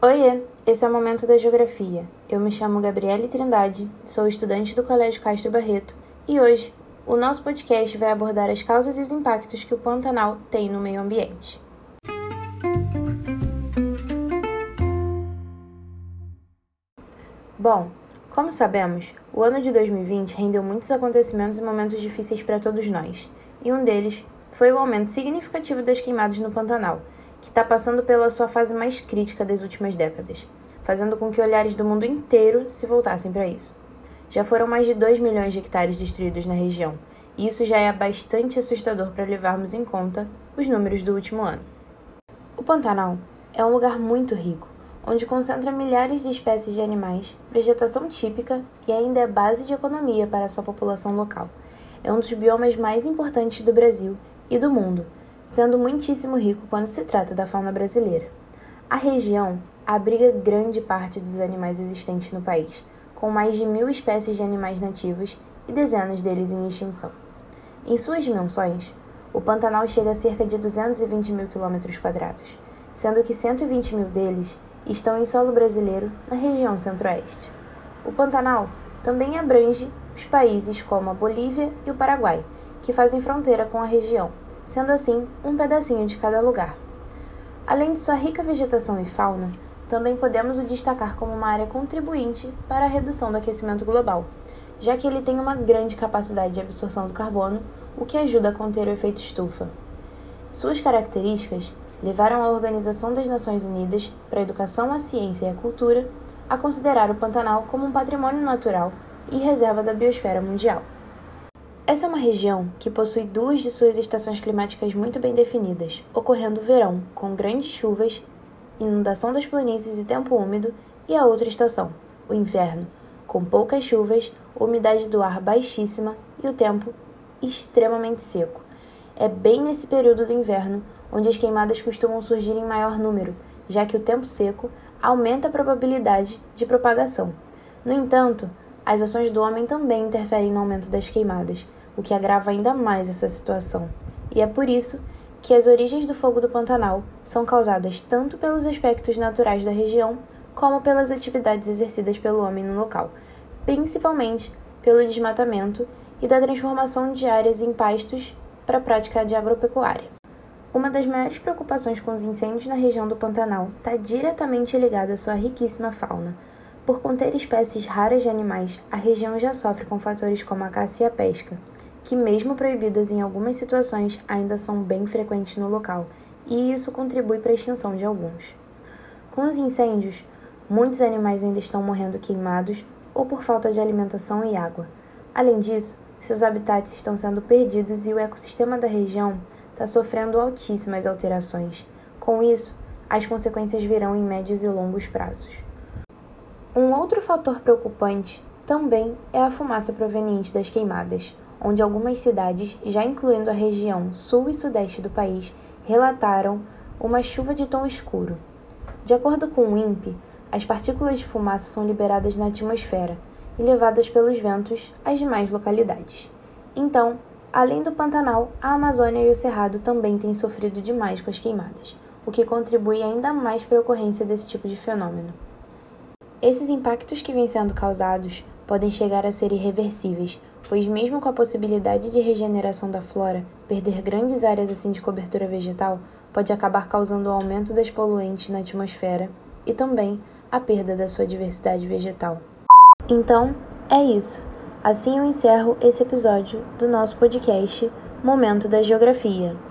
Oiê, esse é o Momento da Geografia. Eu me chamo Gabriele Trindade, sou estudante do Colégio Castro Barreto e hoje o nosso podcast vai abordar as causas e os impactos que o Pantanal tem no meio ambiente. Bom, como sabemos, o ano de 2020 rendeu muitos acontecimentos e momentos difíceis para todos nós, e um deles foi o aumento significativo das queimadas no Pantanal que está passando pela sua fase mais crítica das últimas décadas, fazendo com que olhares do mundo inteiro se voltassem para isso. Já foram mais de 2 milhões de hectares destruídos na região, e isso já é bastante assustador para levarmos em conta os números do último ano. O Pantanal é um lugar muito rico, onde concentra milhares de espécies de animais, vegetação típica e ainda é base de economia para a sua população local. É um dos biomas mais importantes do Brasil e do mundo sendo muitíssimo rico quando se trata da fauna brasileira. A região abriga grande parte dos animais existentes no país, com mais de mil espécies de animais nativos e dezenas deles em extinção. Em suas dimensões, o Pantanal chega a cerca de 220 mil quilômetros quadrados, sendo que 120 mil deles estão em solo brasileiro na região centro-oeste. O Pantanal também abrange os países como a Bolívia e o Paraguai, que fazem fronteira com a região, sendo assim um pedacinho de cada lugar. Além de sua rica vegetação e fauna, também podemos o destacar como uma área contribuinte para a redução do aquecimento global, já que ele tem uma grande capacidade de absorção do carbono, o que ajuda a conter o efeito estufa. Suas características levaram a Organização das Nações Unidas para a Educação, a Ciência e a Cultura a considerar o Pantanal como um patrimônio natural e reserva da biosfera mundial. Essa é uma região que possui duas de suas estações climáticas muito bem definidas, ocorrendo o verão, com grandes chuvas, inundação das planícies e tempo úmido, e a outra estação, o inverno, com poucas chuvas, umidade do ar baixíssima e o tempo extremamente seco. É bem nesse período do inverno onde as queimadas costumam surgir em maior número, já que o tempo seco aumenta a probabilidade de propagação. No entanto, as ações do homem também interferem no aumento das queimadas, o que agrava ainda mais essa situação. E é por isso que as origens do fogo do Pantanal são causadas tanto pelos aspectos naturais da região, como pelas atividades exercidas pelo homem no local, principalmente pelo desmatamento e da transformação de áreas em pastos para a prática de agropecuária. Uma das maiores preocupações com os incêndios na região do Pantanal está diretamente ligada à sua riquíssima fauna. Por conter espécies raras de animais, a região já sofre com fatores como a caça e a pesca, que, mesmo proibidas em algumas situações, ainda são bem frequentes no local, e isso contribui para a extinção de alguns. Com os incêndios, muitos animais ainda estão morrendo queimados ou por falta de alimentação e água. Além disso, seus habitats estão sendo perdidos e o ecossistema da região está sofrendo altíssimas alterações. Com isso, as consequências virão em médios e longos prazos. Um outro fator preocupante também é a fumaça proveniente das queimadas onde algumas cidades, já incluindo a região sul e sudeste do país, relataram uma chuva de tom escuro. De acordo com o INPE, as partículas de fumaça são liberadas na atmosfera e levadas pelos ventos às demais localidades. Então, além do Pantanal, a Amazônia e o Cerrado também têm sofrido demais com as queimadas, o que contribui ainda mais para a ocorrência desse tipo de fenômeno. Esses impactos que vêm sendo causados podem chegar a ser irreversíveis, pois, mesmo com a possibilidade de regeneração da flora, perder grandes áreas assim de cobertura vegetal pode acabar causando o aumento das poluentes na atmosfera e também a perda da sua diversidade vegetal. Então, é isso. Assim eu encerro esse episódio do nosso podcast Momento da Geografia.